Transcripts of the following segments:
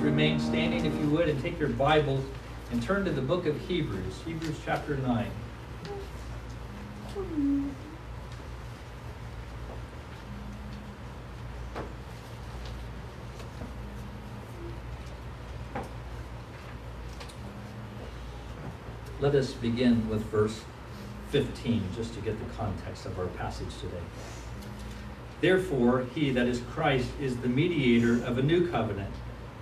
remain standing if you would and take your Bibles and turn to the book of Hebrews, Hebrews chapter 9. Let us begin with verse 15, just to get the context of our passage today. Therefore, he that is Christ is the mediator of a new covenant,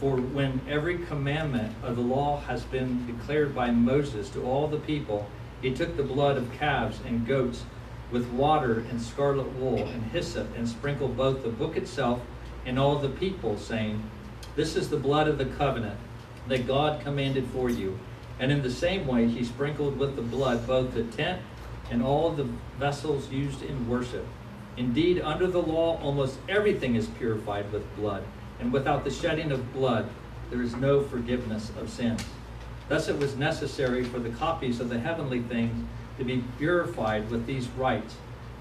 For when every commandment of the law has been declared by Moses to all the people, he took the blood of calves and goats with water and scarlet wool and hyssop and sprinkled both the book itself and all the people, saying, This is the blood of the covenant that God commanded for you. And in the same way, he sprinkled with the blood both the tent and all the vessels used in worship. Indeed, under the law, almost everything is purified with blood, and without the shedding of blood, there is no forgiveness of sins. Thus, it was necessary for the copies of the heavenly things to be purified with these rites,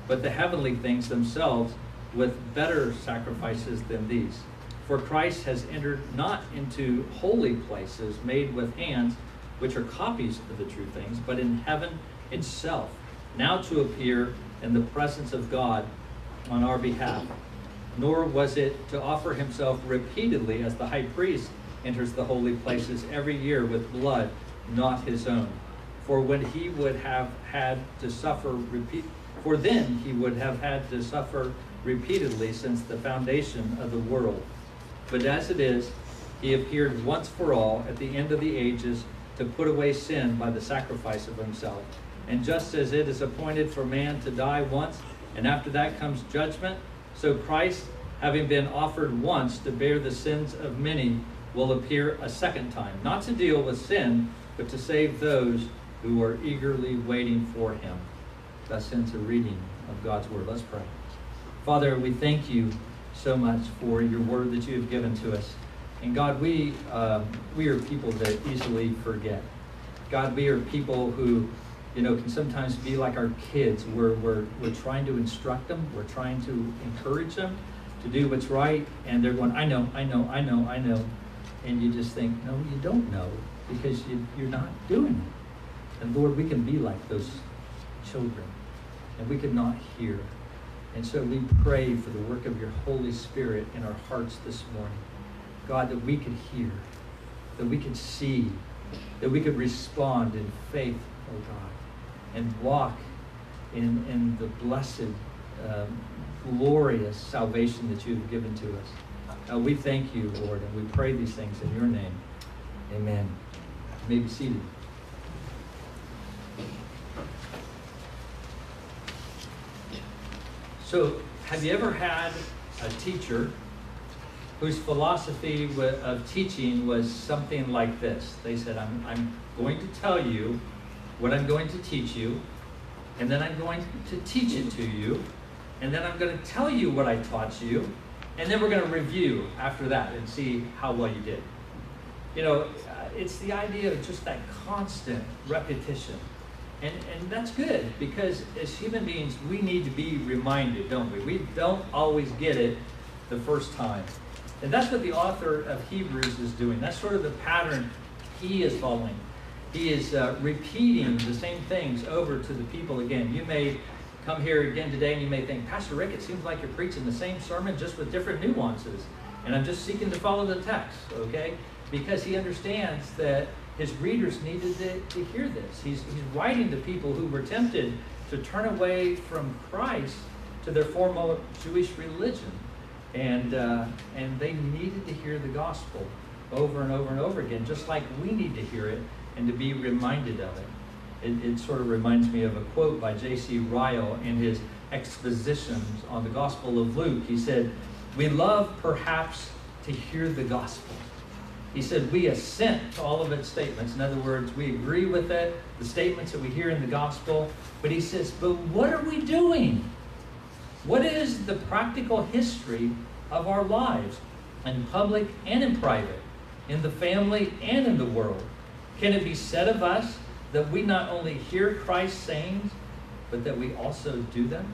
but the heavenly things themselves with better sacrifices than these. For Christ has entered not into holy places made with hands, which are copies of the true things, but in heaven itself, now to appear in the presence of God on our behalf. Nor was it to offer himself repeatedly as the high priest enters the holy places every year with blood not his own. For when he would have had to suffer repeat for then he would have had to suffer repeatedly since the foundation of the world. But as it is, he appeared once for all at the end of the ages to put away sin by the sacrifice of himself. And just as it is appointed for man to die once, and after that comes judgment, so Christ, having been offered once to bear the sins of many, will appear a second time, not to deal with sin, but to save those who are eagerly waiting for him. Thus ends a reading of God's word. Let's pray. Father, we thank you so much for your word that you have given to us. And God, we, uh, we are people that easily forget. God, we are people who, you know, can sometimes be like our kids. We're, we're, we're trying to instruct them, we're trying to encourage them to do what's right, and they're going, I know, I know, I know, I know. And you just think, no, you don't know because you, you're not doing it. And Lord, we can be like those children, and we could not hear. And so we pray for the work of your Holy Spirit in our hearts this morning. God, that we could hear, that we could see, that we could respond in faith, oh God, and walk in, in the blessed, um, glorious salvation that you have given to us. Uh, we thank you, Lord, and we pray these things in your name. Amen. You may be seated. So, have you ever had a teacher whose philosophy of teaching was something like this. They said, I'm, I'm going to tell you what I'm going to teach you, and then I'm going to teach it to you, and then I'm going to tell you what I taught you, and then we're going to review after that and see how well you did. You know, uh, it's the idea of just that constant repetition. And, and that's good because as human beings, we need to be reminded, don't we? We don't always get it the first time. And that's what the author of Hebrews is doing. That's sort of the pattern he is following. He is uh, repeating the same things over to the people again. You may come here again today and you may think, Pastor Rick, it seems like you're preaching the same sermon just with different nuances. And I'm just seeking to follow the text, okay? Because he understands that his readers needed to, to hear this. He's, he's writing to people who were tempted to turn away from Christ to their former Jewish religion and uh, and they needed to hear the gospel over and over and over again, just like we need to hear it and to be reminded of it. It, it sort of reminds me of a quote by J.C. Ryle in his expositions on the Gospel of Luke. He said, "We love perhaps to hear the gospel. He said, We assent to all of its statements. In other words, we agree with it, the statements that we hear in the gospel. But he says, But what are we doing? What is the practical history of our lives in public and in private, in the family and in the world? Can it be said of us that we not only hear Christ's sayings, but that we also do them?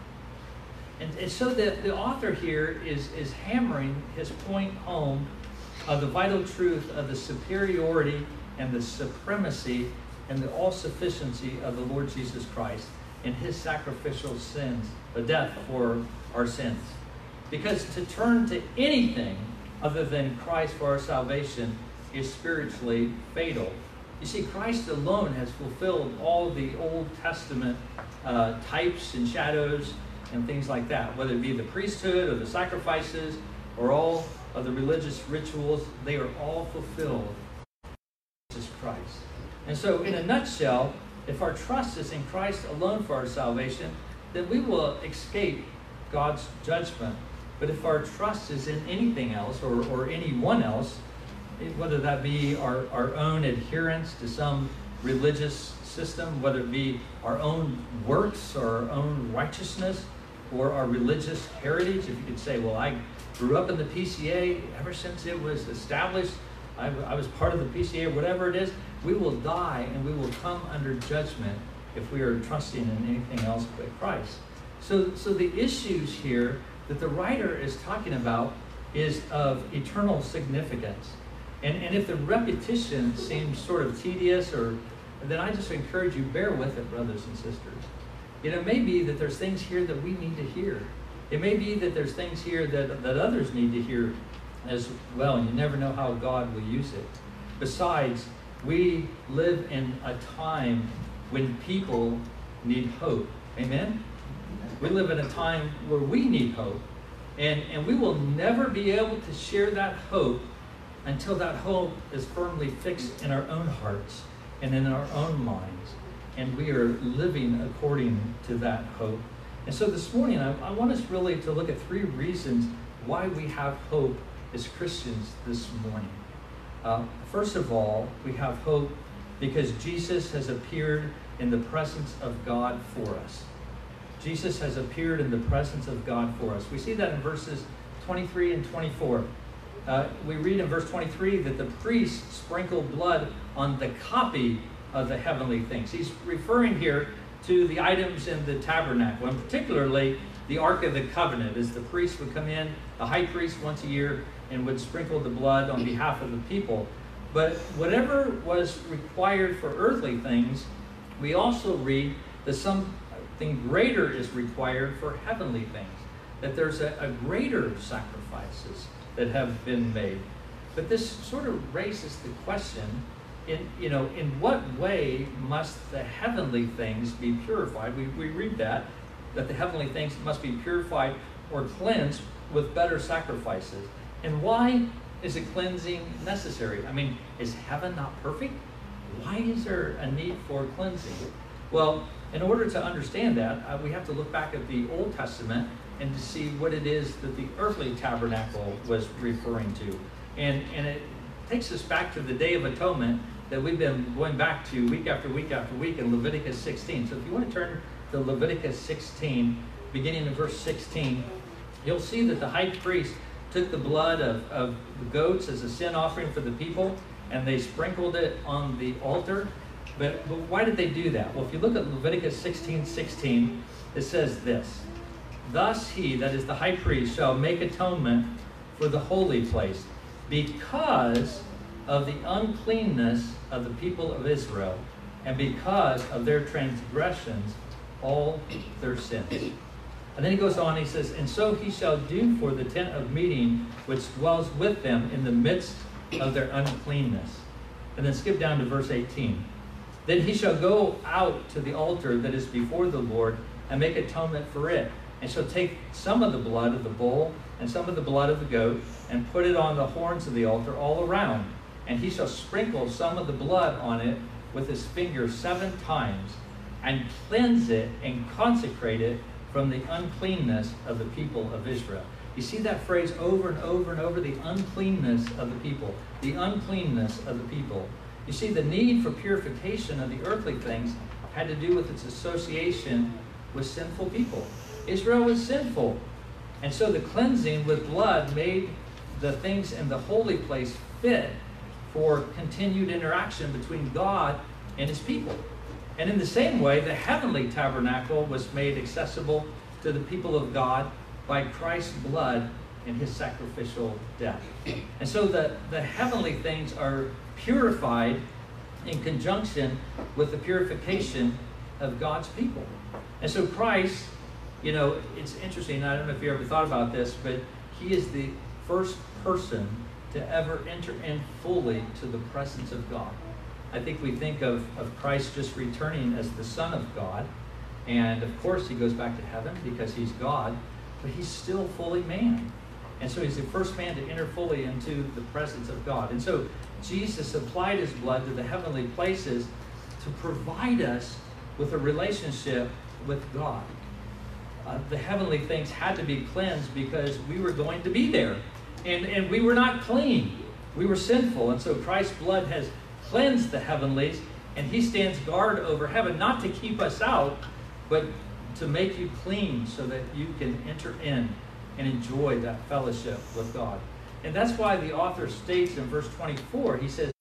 And, and so the, the author here is, is hammering his point home of the vital truth of the superiority and the supremacy and the all sufficiency of the Lord Jesus Christ in his sacrificial sins, the death for our sins. Because to turn to anything other than Christ for our salvation is spiritually fatal. You see, Christ alone has fulfilled all the Old Testament uh, types and shadows and things like that, whether it be the priesthood or the sacrifices or all of the religious rituals, they are all fulfilled in Jesus Christ. And so, in a nutshell, if our trust is in Christ alone for our salvation, then we will escape God's judgment. But if our trust is in anything else or, or anyone else, whether that be our, our own adherence to some religious system, whether it be our own works or our own righteousness or our religious heritage, if you could say, well, I grew up in the PCA ever since it was established. I, I was part of the PCA, whatever it is. We will die and we will come under judgment if we are trusting in anything else but Christ. So, so the issues here that the writer is talking about is of eternal significance. And, and if the repetition seems sort of tedious, or then I just encourage you, bear with it, brothers and sisters. You know, it may be that there's things here that we need to hear. It may be that there's things here that, that others need to hear as well, and you never know how God will use it. Besides, we live in a time when people need hope. Amen? We live in a time where we need hope. And, and we will never be able to share that hope until that hope is firmly fixed in our own hearts and in our own minds. And we are living according to that hope. And so this morning, I, I want us really to look at three reasons why we have hope as Christians this morning. Uh, first of all, we have hope because Jesus has appeared in the presence of God for us. Jesus has appeared in the presence of God for us. We see that in verses 23 and 24. Uh, we read in verse 23 that the priest sprinkled blood on the copy of the heavenly things. He's referring here to the items in the tabernacle, and particularly the Ark of the Covenant, as the priest would come in, the high priest once a year, and would sprinkle the blood on behalf of the people. But whatever was required for earthly things, we also read that something greater is required for heavenly things, that there's a, a greater sacrifices that have been made. But this sort of raises the question in you know in what way must the heavenly things be purified? We, we read that that the heavenly things must be purified or cleansed with better sacrifices. And why is a cleansing necessary? I mean is heaven not perfect? Why is there a need for cleansing? Well in order to understand that uh, we have to look back at the old testament and to see what it is that the earthly tabernacle was referring to and and it takes us back to the day of atonement that we've been going back to week after week after week in Leviticus 16. So if you want to turn to Leviticus 16, beginning in verse 16, you'll see that the high priest took the blood of, of the goats as a sin offering for the people and they sprinkled it on the altar. But, but why did they do that? Well, if you look at Leviticus 16 16, it says this Thus he, that is the high priest, shall make atonement for the holy place because of the uncleanness of the people of Israel, and because of their transgressions, all their sins. And then he goes on, he says, And so he shall do for the tent of meeting which dwells with them in the midst of their uncleanness. And then skip down to verse 18. Then he shall go out to the altar that is before the Lord and make atonement for it. And shall take some of the blood of the bull and some of the blood of the goat and put it on the horns of the altar all around and he shall sprinkle some of the blood on it with his finger seven times, and cleanse it and consecrate it from the uncleanness of the people of Israel. You see that phrase over and over and over the uncleanness of the people. The uncleanness of the people. You see, the need for purification of the earthly things had to do with its association with sinful people. Israel was sinful. And so the cleansing with blood made the things in the holy place fit for continued interaction between God and his people. And in the same way, the heavenly tabernacle was made accessible to the people of God by Christ's blood and his sacrificial death. And so the, the heavenly things are purified in conjunction with the purification of God's people. And so Christ, you know, it's interesting, I don't know if you ever thought about this, but he is the first person to ever enter in fully to the presence of God. I think we think of, of Christ just returning as the Son of God. And of course, he goes back to heaven because he's God, but he's still fully man. And so he's the first man to enter fully into the presence of God. And so Jesus applied his blood to the heavenly places to provide us with a relationship with God. Uh, the heavenly things had to be cleansed because we were going to be there. And, and we were not clean. We were sinful. And so Christ's blood has cleansed the heavenlies, and he stands guard over heaven, not to keep us out, but to make you clean so that you can enter in and enjoy that fellowship with God. And that's why the author states in verse 24, he says,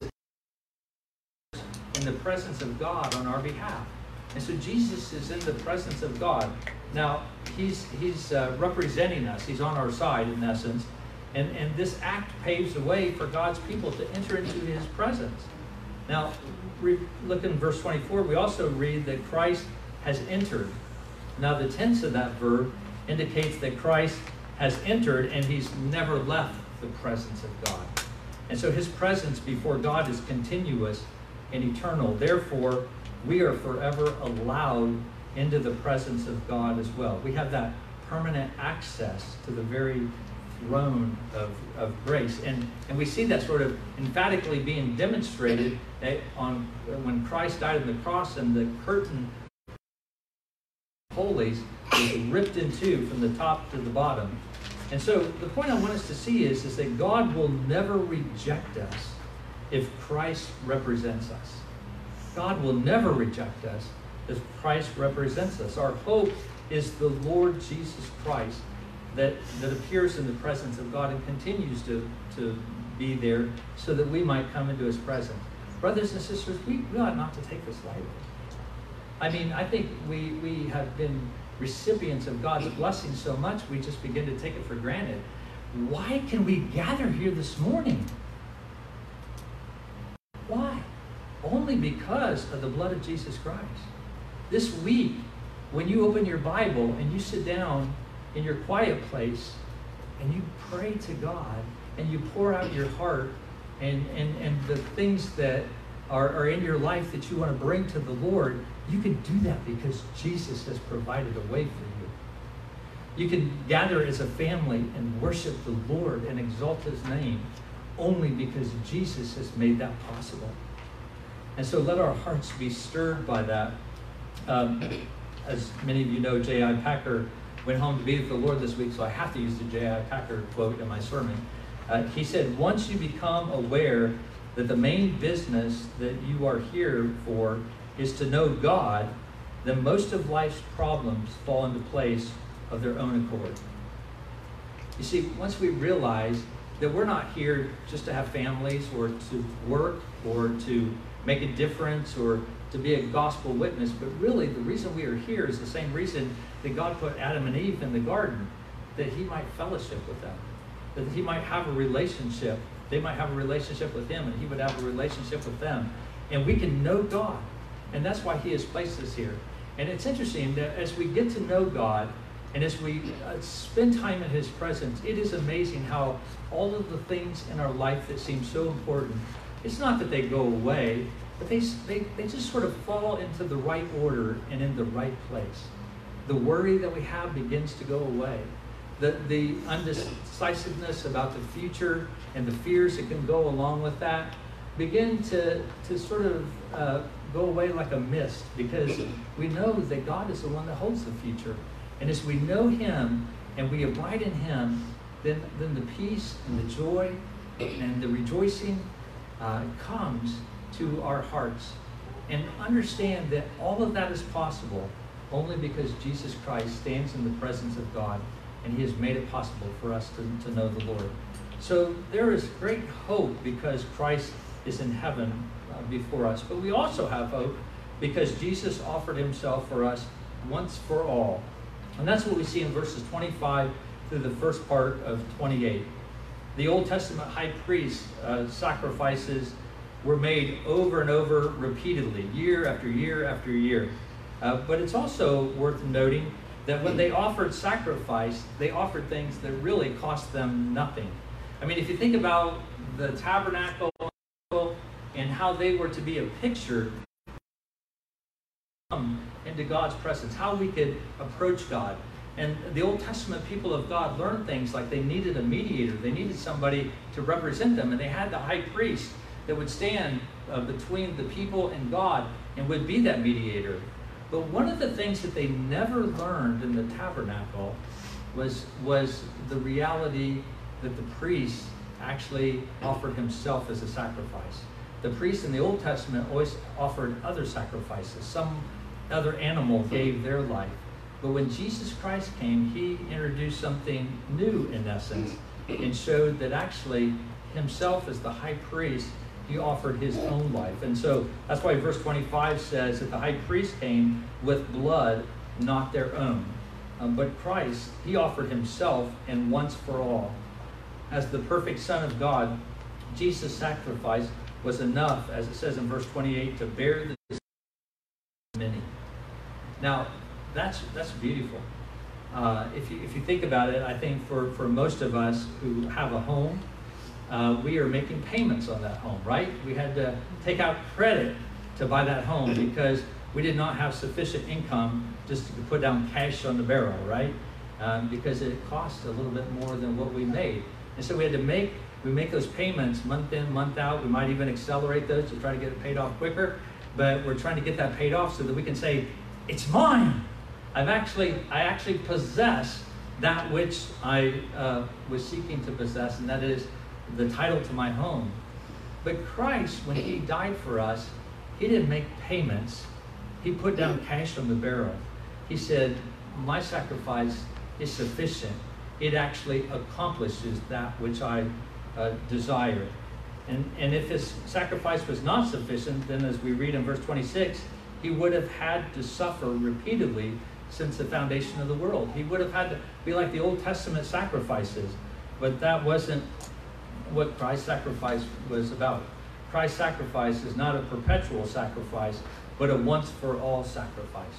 in the presence of God on our behalf. And so Jesus is in the presence of God. Now, he's, he's uh, representing us, he's on our side in essence. And, and this act paves the way for God's people to enter into his presence. Now, re- look in verse 24, we also read that Christ has entered. Now, the tense of that verb indicates that Christ has entered and he's never left the presence of God. And so his presence before God is continuous and eternal. Therefore, we are forever allowed into the presence of God as well. We have that permanent access to the very throne of, of grace. And, and we see that sort of emphatically being demonstrated eh, on when Christ died on the cross and the curtain holies was ripped in two from the top to the bottom. And so the point I want us to see is, is that God will never reject us if Christ represents us. God will never reject us if Christ represents us. Our hope is the Lord Jesus Christ that, that appears in the presence of God and continues to, to be there so that we might come into his presence. Brothers and sisters, we, we ought not to take this lightly. I mean, I think we, we have been recipients of God's blessing so much, we just begin to take it for granted. Why can we gather here this morning? Why? Only because of the blood of Jesus Christ. This week, when you open your Bible and you sit down in your quiet place and you pray to God and you pour out your heart and, and, and the things that are, are in your life that you want to bring to the Lord, you can do that because Jesus has provided a way for you. You can gather as a family and worship the Lord and exalt his name only because Jesus has made that possible. And so let our hearts be stirred by that. Um, as many of you know, J.I. Packer went home to be with the Lord this week, so I have to use the J.I. Packer quote in my sermon. Uh, he said, Once you become aware that the main business that you are here for is to know God, then most of life's problems fall into place of their own accord. You see, once we realize that we're not here just to have families or to work or to make a difference or to be a gospel witness, but really the reason we are here is the same reason that God put Adam and Eve in the garden, that he might fellowship with them, that he might have a relationship. They might have a relationship with him, and he would have a relationship with them. And we can know God. And that's why he has placed us here. And it's interesting that as we get to know God, and as we uh, spend time in his presence, it is amazing how all of the things in our life that seem so important, it's not that they go away, but they, they, they just sort of fall into the right order and in the right place the worry that we have begins to go away. The, the undecisiveness about the future and the fears that can go along with that begin to, to sort of uh, go away like a mist because we know that God is the one that holds the future. And as we know Him and we abide in Him, then, then the peace and the joy and the rejoicing uh, comes to our hearts. And understand that all of that is possible only because Jesus Christ stands in the presence of God and he has made it possible for us to, to know the Lord. So there is great hope because Christ is in heaven uh, before us. But we also have hope because Jesus offered himself for us once for all. And that's what we see in verses 25 through the first part of 28. The Old Testament high priest uh, sacrifices were made over and over repeatedly, year after year after year. Uh, but it's also worth noting that when they offered sacrifice, they offered things that really cost them nothing. I mean, if you think about the tabernacle and how they were to be a picture into God's presence, how we could approach God. And the Old Testament people of God learned things like they needed a mediator, they needed somebody to represent them, and they had the high priest that would stand uh, between the people and God and would be that mediator. But one of the things that they never learned in the tabernacle was, was the reality that the priest actually offered himself as a sacrifice. The priest in the Old Testament always offered other sacrifices. Some other animal gave their life. But when Jesus Christ came, he introduced something new in essence and showed that actually himself as the high priest he offered his own life. And so that's why verse 25 says that the high priest came with blood, not their own. Um, but Christ, he offered himself and once for all. As the perfect Son of God, Jesus' sacrifice was enough, as it says in verse 28, to bear the many. Now, that's, that's beautiful. Uh, if, you, if you think about it, I think for, for most of us who have a home, uh, we are making payments on that home, right? We had to take out credit to buy that home because we did not have sufficient income just to put down cash on the barrel, right? Um, because it cost a little bit more than what we made. And so we had to make, we make those payments month in, month out. We might even accelerate those to try to get it paid off quicker. But we're trying to get that paid off so that we can say, it's mine. I've actually, I actually possess that which I uh, was seeking to possess, and that is the title to my home. But Christ, when He died for us, He didn't make payments. He put down cash on the barrel. He said, My sacrifice is sufficient. It actually accomplishes that which I uh, desire. And, and if his sacrifice was not sufficient, then as we read in verse 26, he would have had to suffer repeatedly since the foundation of the world. He would have had to be like the Old Testament sacrifices. But that wasn't what Christ's sacrifice was about. Christ's sacrifice is not a perpetual sacrifice, but a once for all sacrifice.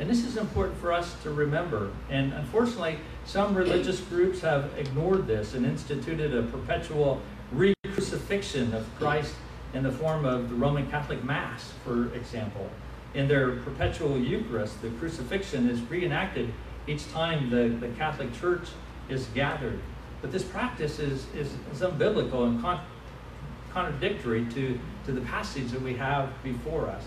And this is important for us to remember. And unfortunately, some religious groups have ignored this and instituted a perpetual re crucifixion of Christ in the form of the Roman Catholic Mass, for example. In their perpetual Eucharist, the crucifixion is reenacted each time the, the Catholic Church is gathered. But this practice is, is, is unbiblical and con contradictory to, to the passage that we have before us.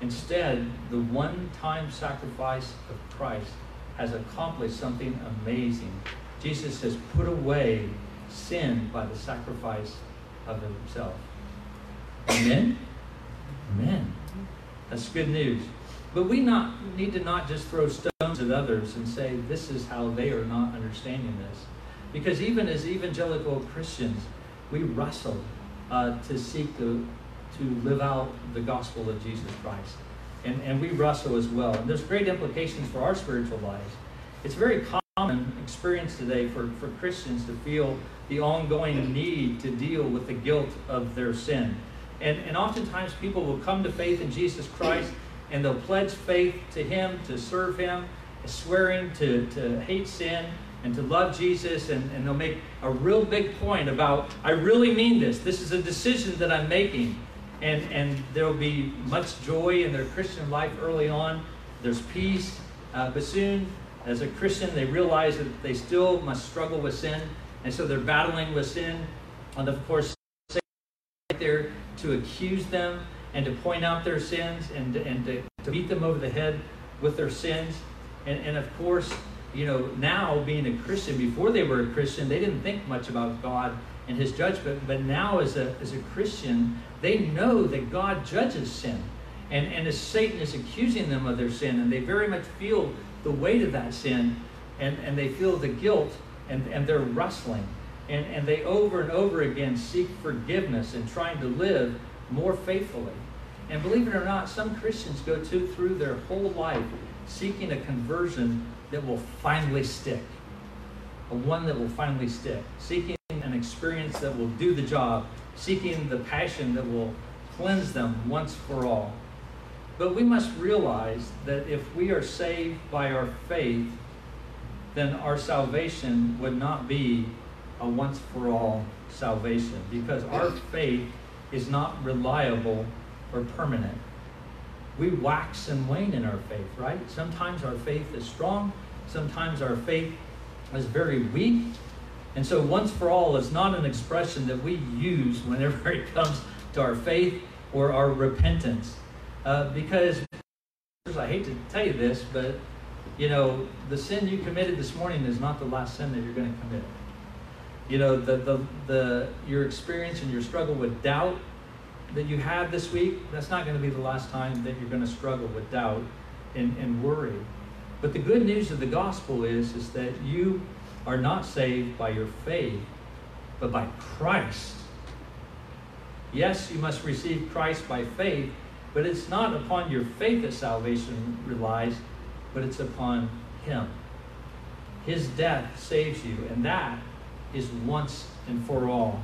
Instead, the one time sacrifice of Christ has accomplished something amazing. Jesus has put away sin by the sacrifice of himself. Amen? Amen. That's good news. But we not need to not just throw stones at others and say, this is how they are not understanding this. Because even as evangelical Christians, we wrestle uh, to seek to, to live out the gospel of Jesus Christ. And, and we wrestle as well. And there's great implications for our spiritual lives. It's very common experience today for, for Christians to feel the ongoing need to deal with the guilt of their sin. And, and oftentimes people will come to faith in Jesus Christ and they'll pledge faith to Him, to serve Him, swearing to, to hate sin and to love Jesus, and, and they'll make a real big point about, I really mean this. This is a decision that I'm making. And, and there'll be much joy in their Christian life early on. There's peace. Uh, but soon, as a Christian, they realize that they still must struggle with sin. And so they're battling with sin. And of course, there to accuse them and to point out their sins and, and to, to beat them over the head with their sins. And, and of course, you know, now being a Christian, before they were a Christian, they didn't think much about God and his judgment. But now, as a, as a Christian, they know that God judges sin. And, and as Satan is accusing them of their sin, and they very much feel the weight of that sin, and, and they feel the guilt, and, and they're wrestling. And, and they over and over again seek forgiveness and trying to live more faithfully. And believe it or not, some Christians go to, through their whole life seeking a conversion that will finally stick, a one that will finally stick, seeking an experience that will do the job, seeking the passion that will cleanse them once for all. But we must realize that if we are saved by our faith, then our salvation would not be a once for all salvation because our faith is not reliable or permanent. We wax and wane in our faith, right? Sometimes our faith is strong, sometimes our faith is very weak. And so, once for all is not an expression that we use whenever it comes to our faith or our repentance. Uh, because I hate to tell you this, but you know, the sin you committed this morning is not the last sin that you're going to commit. You know, the, the, the, your experience and your struggle with doubt that you had this week, that's not going to be the last time that you're going to struggle with doubt and, and worry. But the good news of the gospel is, is that you are not saved by your faith, but by Christ. Yes, you must receive Christ by faith, but it's not upon your faith that salvation relies, but it's upon Him. His death saves you, and that is once and for all.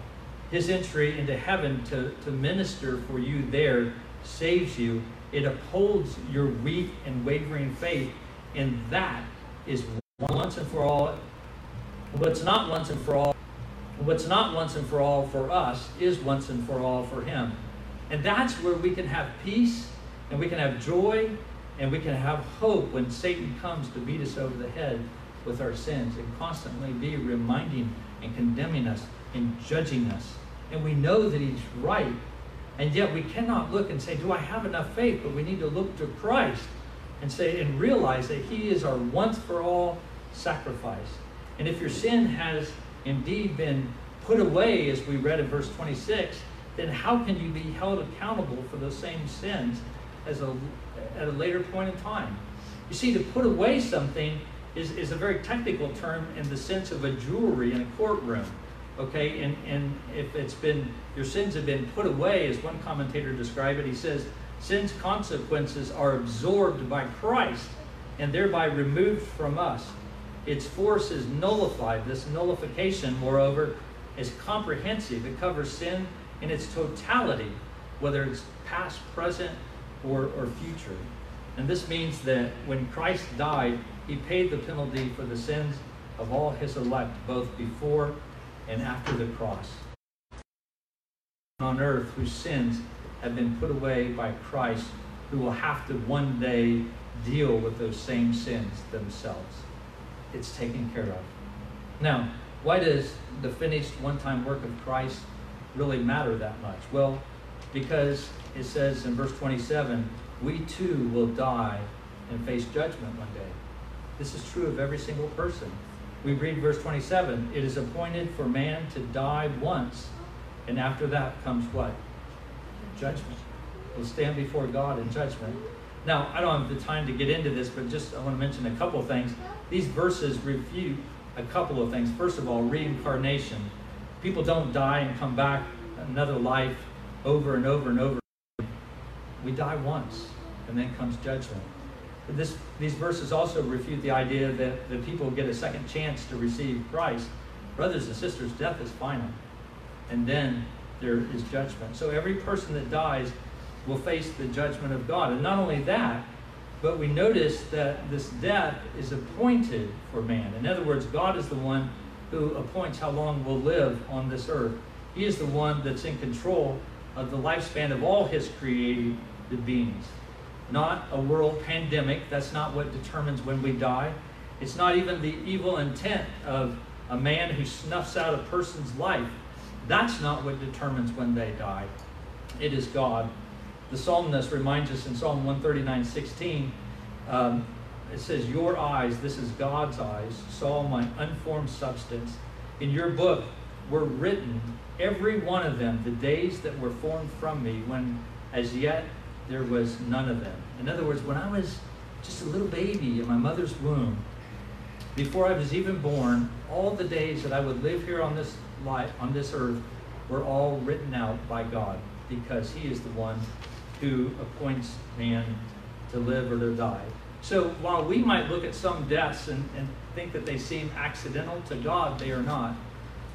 His entry into heaven to, to minister for you there saves you. It upholds your weak and wavering faith, and that is once and for all. What's not once and for all, what's not once and for all for us is once and for all for Him. And that's where we can have peace and we can have joy and we can have hope when Satan comes to beat us over the head with our sins and constantly be reminding and condemning us and judging us. And we know that He's right. And yet we cannot look and say, Do I have enough faith? But we need to look to Christ and say and realize that He is our once for all sacrifice. And if your sin has indeed been put away, as we read in verse 26, then how can you be held accountable for those same sins as a, at a later point in time? You see, to put away something is, is a very technical term in the sense of a jewelry in a courtroom. Okay, and, and if it's been, your sins have been put away, as one commentator described it, he says, sin's consequences are absorbed by Christ and thereby removed from us. Its force is nullified. This nullification, moreover, is comprehensive. It covers sin in its totality, whether it's past, present, or, or future. And this means that when Christ died, he paid the penalty for the sins of all his elect, both before and after the cross. On earth, whose sins have been put away by Christ, who will have to one day deal with those same sins themselves. It's taken care of. Now, why does the finished one time work of Christ really matter that much? Well, because it says in verse 27 we too will die and face judgment one day. This is true of every single person. We read verse 27 It is appointed for man to die once, and after that comes what? Judgment. We'll stand before God in judgment. Now, I don't have the time to get into this, but just I want to mention a couple of things. These verses refute a couple of things. First of all, reincarnation. People don't die and come back another life over and over and over. We die once, and then comes judgment. This, these verses also refute the idea that, the people get a second chance to receive Christ. Brothers and sisters, death is final. And then there is judgment. So every person that dies will face the judgment of God. And not only that, but we notice that this death is appointed for man. In other words, God is the one who appoints how long we'll live on this earth. He is the one that's in control of the lifespan of all his created beings not a world pandemic. That's not what determines when we die. It's not even the evil intent of a man who snuffs out a person's life. That's not what determines when they die. It is God. The psalmist reminds us in Psalm 139 16, um, it says, Your eyes, this is God's eyes, saw my unformed substance. In your book were written, every one of them, the days that were formed from me, when as yet there was none of them. In other words, when I was just a little baby in my mother's womb, before I was even born, all the days that I would live here on this life, on this earth, were all written out by God, because He is the one who appoints man to live or to die. So while we might look at some deaths and, and think that they seem accidental, to God they are not.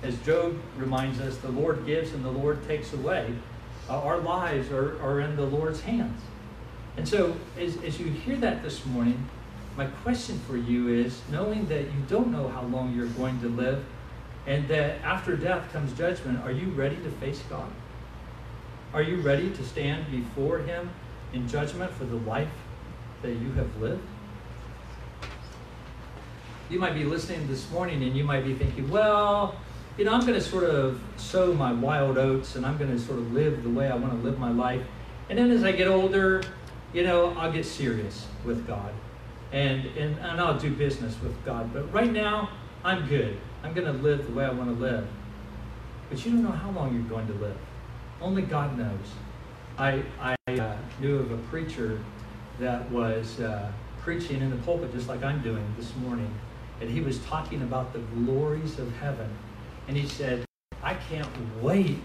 As Job reminds us, the Lord gives and the Lord takes away. Uh, our lives are, are in the Lord's hands. And so as, as you hear that this morning, my question for you is knowing that you don't know how long you're going to live and that after death comes judgment, are you ready to face God? Are you ready to stand before Him in judgment for the life that you have lived? You might be listening this morning and you might be thinking, well, you know, I'm going to sort of sow my wild oats and I'm going to sort of live the way I want to live my life. And then as I get older, you know, I'll get serious with God and, and, and I'll do business with God. But right now, I'm good. I'm going to live the way I want to live. But you don't know how long you're going to live. Only God knows. I, I uh, knew of a preacher that was uh, preaching in the pulpit just like I'm doing this morning. And he was talking about the glories of heaven. And he said, I can't wait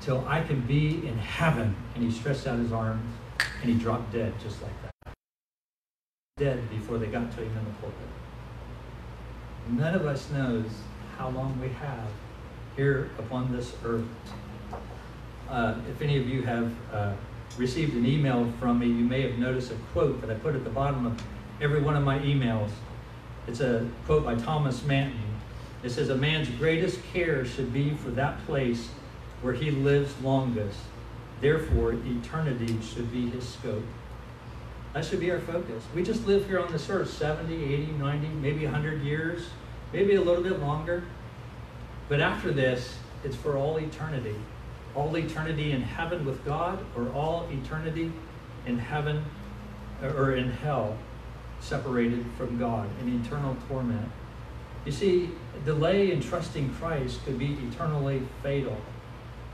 till I can be in heaven. And he stretched out his arms and he dropped dead just like that. Dead before they got to him in the pulpit. None of us knows how long we have here upon this earth. Uh, if any of you have uh, received an email from me, you may have noticed a quote that I put at the bottom of every one of my emails. It's a quote by Thomas Manton. It says, A man's greatest care should be for that place where he lives longest. Therefore, eternity should be his scope. That should be our focus. We just live here on this earth 70, 80, 90, maybe 100 years, maybe a little bit longer. But after this, it's for all eternity. All eternity in heaven with God, or all eternity in heaven or in hell, separated from God in eternal torment. You see, delay in trusting Christ could be eternally fatal.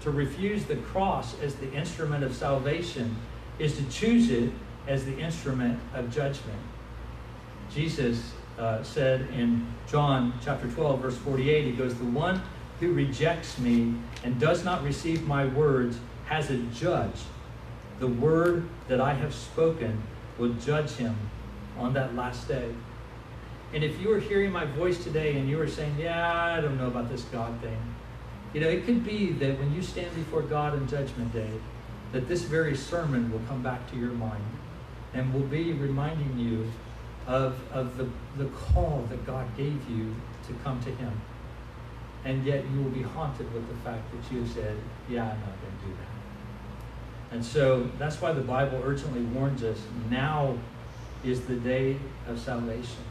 To refuse the cross as the instrument of salvation is to choose it as the instrument of judgment. Jesus uh, said in John chapter 12, verse 48, he goes, The one who rejects me and does not receive my words has a judge. The word that I have spoken will judge him on that last day. And if you are hearing my voice today and you are saying, Yeah, I don't know about this God thing, you know, it could be that when you stand before God on Judgment Day, that this very sermon will come back to your mind and will be reminding you of, of the, the call that God gave you to come to Him. And yet you will be haunted with the fact that you said, Yeah, I'm not going to do that. And so that's why the Bible urgently warns us now is the day of salvation.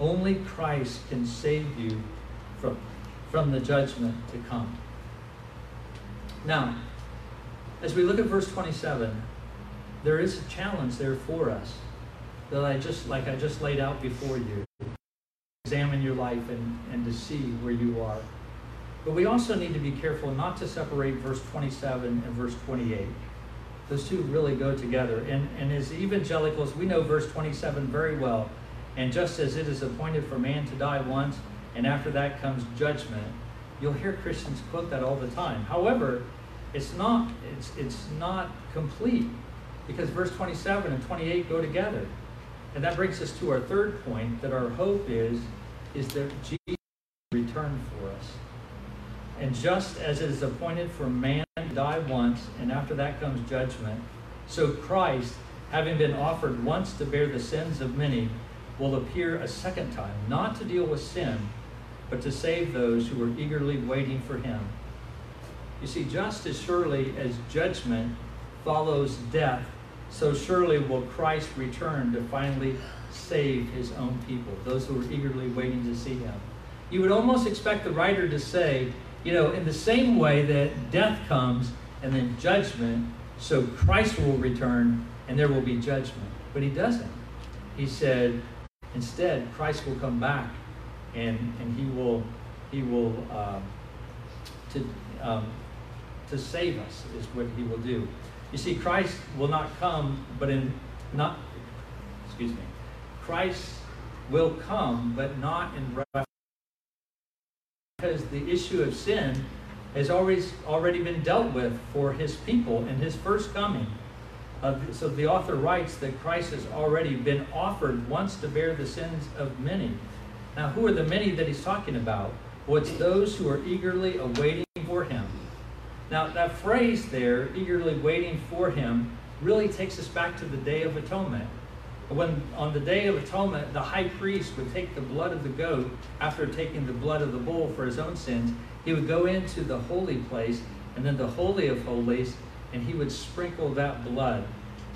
Only Christ can save you from, from the judgment to come. Now, as we look at verse 27, there is a challenge there for us that I just, like I just laid out before you. Examine your life and, and to see where you are. But we also need to be careful not to separate verse 27 and verse 28. Those two really go together. And, and as evangelicals, we know verse 27 very well. And just as it is appointed for man to die once, and after that comes judgment, you'll hear Christians quote that all the time. However, it's not, it's, it's not complete because verse 27 and 28 go together. And that brings us to our third point that our hope is, is that Jesus returned for us. And just as it is appointed for man to die once, and after that comes judgment, so Christ, having been offered once to bear the sins of many, will appear a second time, not to deal with sin, but to save those who are eagerly waiting for him. You see, just as surely as judgment follows death, so surely will Christ return to finally save his own people, those who are eagerly waiting to see him. You would almost expect the writer to say, you know, in the same way that death comes and then judgment, so Christ will return and there will be judgment. But he doesn't. he said, instead, Christ will come back and, and he will, he will um, to, um, to save us is what he will do. You see, Christ will not come, but in not, excuse me, Christ will come, but not in because the issue of sin has always already been dealt with for his people in his first coming. Uh, so the author writes that Christ has already been offered once to bear the sins of many. Now, who are the many that he's talking about? Well, it's those who are eagerly awaiting for him. Now, that phrase there, eagerly waiting for him, really takes us back to the Day of Atonement. When on the Day of Atonement, the high priest would take the blood of the goat after taking the blood of the bull for his own sins, he would go into the holy place and then the Holy of Holies, and he would sprinkle that blood.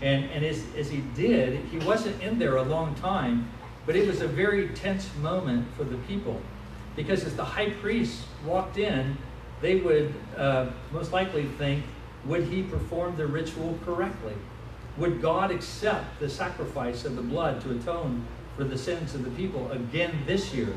And, and as, as he did, he wasn't in there a long time, but it was a very tense moment for the people. Because as the high priest walked in, they would uh, most likely think, would he perform the ritual correctly? Would God accept the sacrifice of the blood to atone for the sins of the people again this year?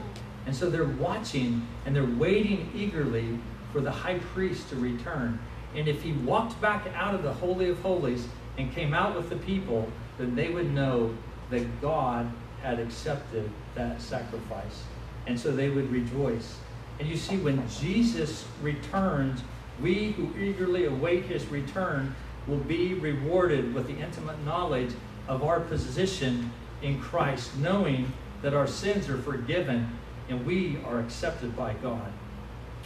And so they're watching and they're waiting eagerly for the high priest to return. And if he walked back out of the Holy of Holies and came out with the people, then they would know that God had accepted that sacrifice. And so they would rejoice. And you see, when Jesus returns, we who eagerly await his return will be rewarded with the intimate knowledge of our position in Christ, knowing that our sins are forgiven and we are accepted by God.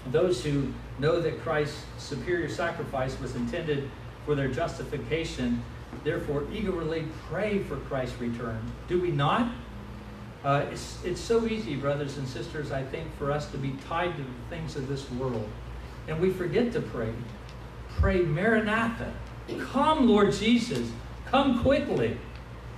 Those who know that Christ's superior sacrifice was intended for their justification, therefore eagerly pray for Christ's return. Do we not? Uh, it's, it's so easy, brothers and sisters, I think, for us to be tied to the things of this world. And we forget to pray. Pray, Maranatha, come, Lord Jesus, come quickly.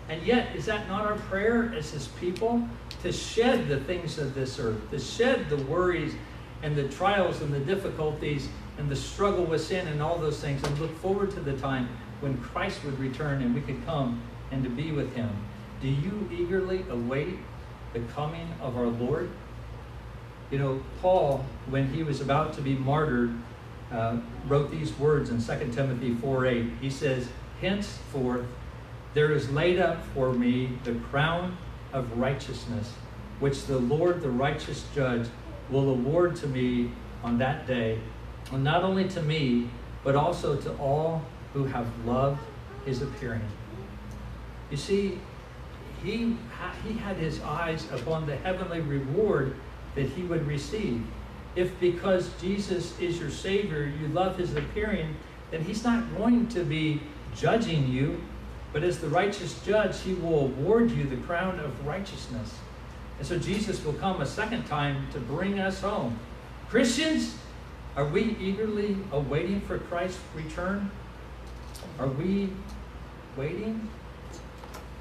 And yet, is that not our prayer as His people? To shed the things of this earth, to shed the worries and the trials and the difficulties and the struggle with sin and all those things, and look forward to the time when Christ would return and we could come and to be with Him. Do you eagerly await the coming of our Lord? You know, Paul, when he was about to be martyred, uh, wrote these words in 2 Timothy 4 8. He says, Henceforth there is laid up for me the crown of righteousness, which the Lord, the righteous judge, will award to me on that day, and not only to me, but also to all who have loved his appearing. You see, he, he had his eyes upon the heavenly reward that he would receive. If because Jesus is your Savior, you love his appearing, then he's not going to be judging you but as the righteous judge, he will award you the crown of righteousness. And so Jesus will come a second time to bring us home. Christians, are we eagerly awaiting for Christ's return? Are we waiting?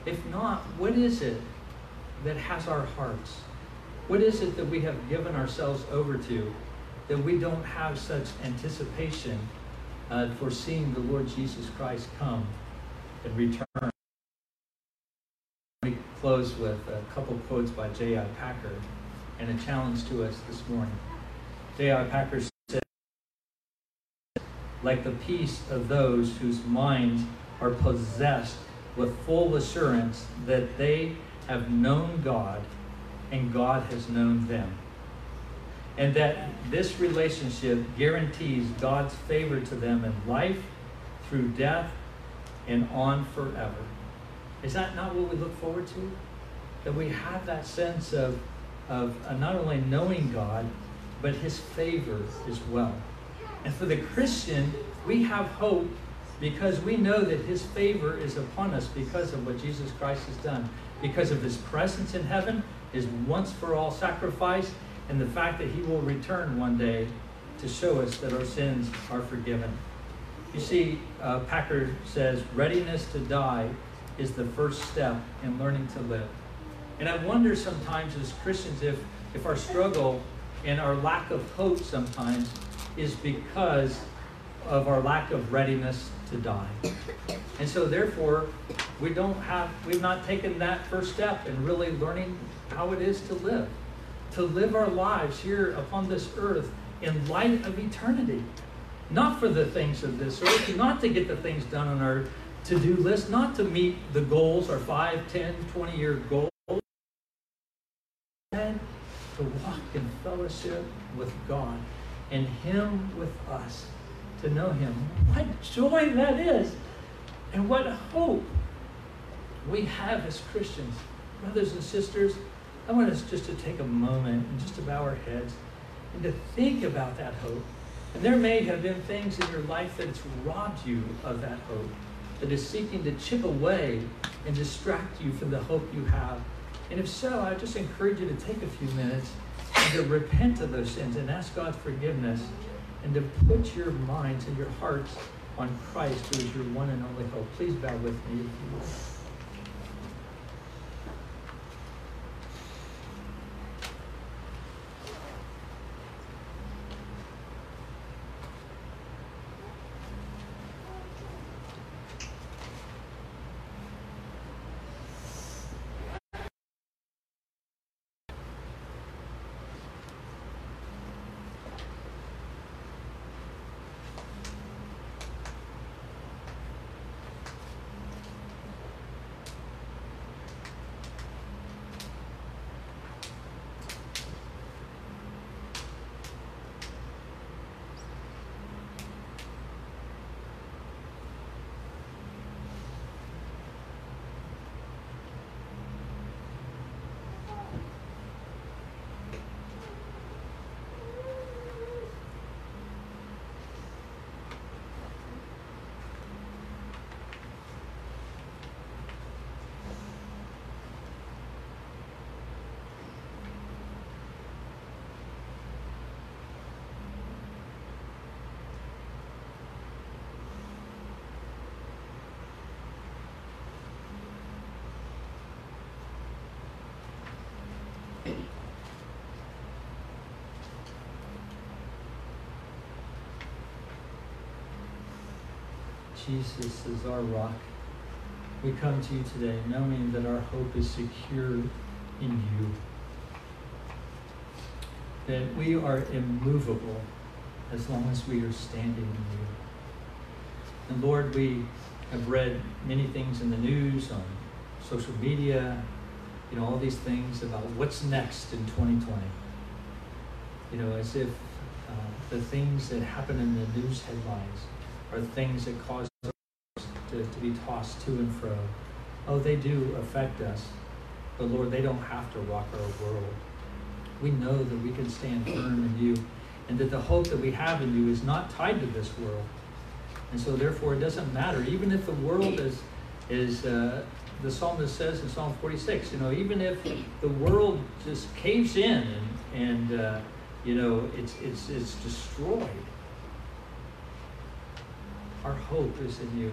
If not, what is it that has our hearts? What is it that we have given ourselves over to that we don't have such anticipation uh, for seeing the Lord Jesus Christ come? and return. Close with a couple quotes by J.I. Packer and a challenge to us this morning. J.I. Packer said, like the peace of those whose minds are possessed with full assurance that they have known God and God has known them. And that this relationship guarantees God's favor to them in life, through death, and on forever. Is that not what we look forward to? That we have that sense of, of not only knowing God, but His favor as well. And for the Christian, we have hope because we know that His favor is upon us because of what Jesus Christ has done, because of His presence in heaven, His once for all sacrifice, and the fact that He will return one day to show us that our sins are forgiven. You see, uh, Packer says, readiness to die is the first step in learning to live. And I wonder sometimes as Christians if, if our struggle and our lack of hope sometimes is because of our lack of readiness to die. And so, therefore, we don't have, we've not taken that first step in really learning how it is to live, to live our lives here upon this earth in light of eternity. Not for the things of this earth, not to get the things done on our to do list, not to meet the goals, our 5, 10, 20 year goals, and to walk in fellowship with God and Him with us, to know Him. What joy that is, and what hope we have as Christians. Brothers and sisters, I want us just to take a moment and just to bow our heads and to think about that hope. And there may have been things in your life that has robbed you of that hope, that is seeking to chip away and distract you from the hope you have. And if so, I just encourage you to take a few minutes and to repent of those sins and ask God's forgiveness and to put your minds and your hearts on Christ, who is your one and only hope. Please bow with me Jesus is our rock. We come to you today knowing that our hope is secure in you. That we are immovable as long as we are standing in you. And Lord, we have read many things in the news, on social media, you know, all these things about what's next in 2020. You know, as if uh, the things that happen in the news headlines are things that cause us to, to be tossed to and fro. Oh, they do affect us, but Lord, they don't have to rock our world. We know that we can stand firm in you, and that the hope that we have in you is not tied to this world. And so, therefore, it doesn't matter. Even if the world is, is uh, the psalmist says in Psalm 46, you know, even if the world just caves in and, and uh, you know, it's, it's, it's destroyed, our hope is in you.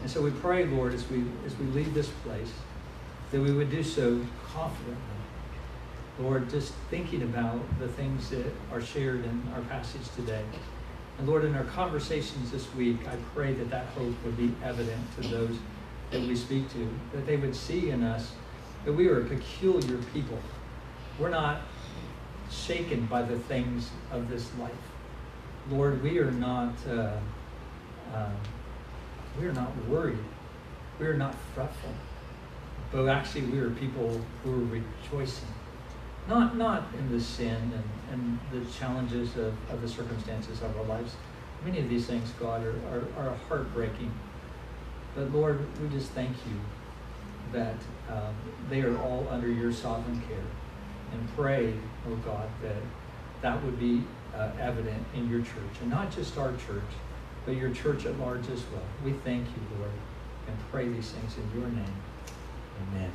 And so we pray, Lord, as we, as we leave this place, that we would do so confidently. Lord, just thinking about the things that are shared in our passage today. And Lord, in our conversations this week, I pray that that hope would be evident to those that we speak to, that they would see in us that we are a peculiar people. We're not shaken by the things of this life. Lord, we are not. Uh, um, we are not worried. We are not fretful. But actually, we are people who are rejoicing. Not, not in the sin and, and the challenges of, of the circumstances of our lives. Many of these things, God, are, are, are heartbreaking. But Lord, we just thank you that um, they are all under your sovereign care. And pray, oh God, that that would be uh, evident in your church. And not just our church, but your church at large as well. We thank you, Lord, and pray these things in your name. Amen.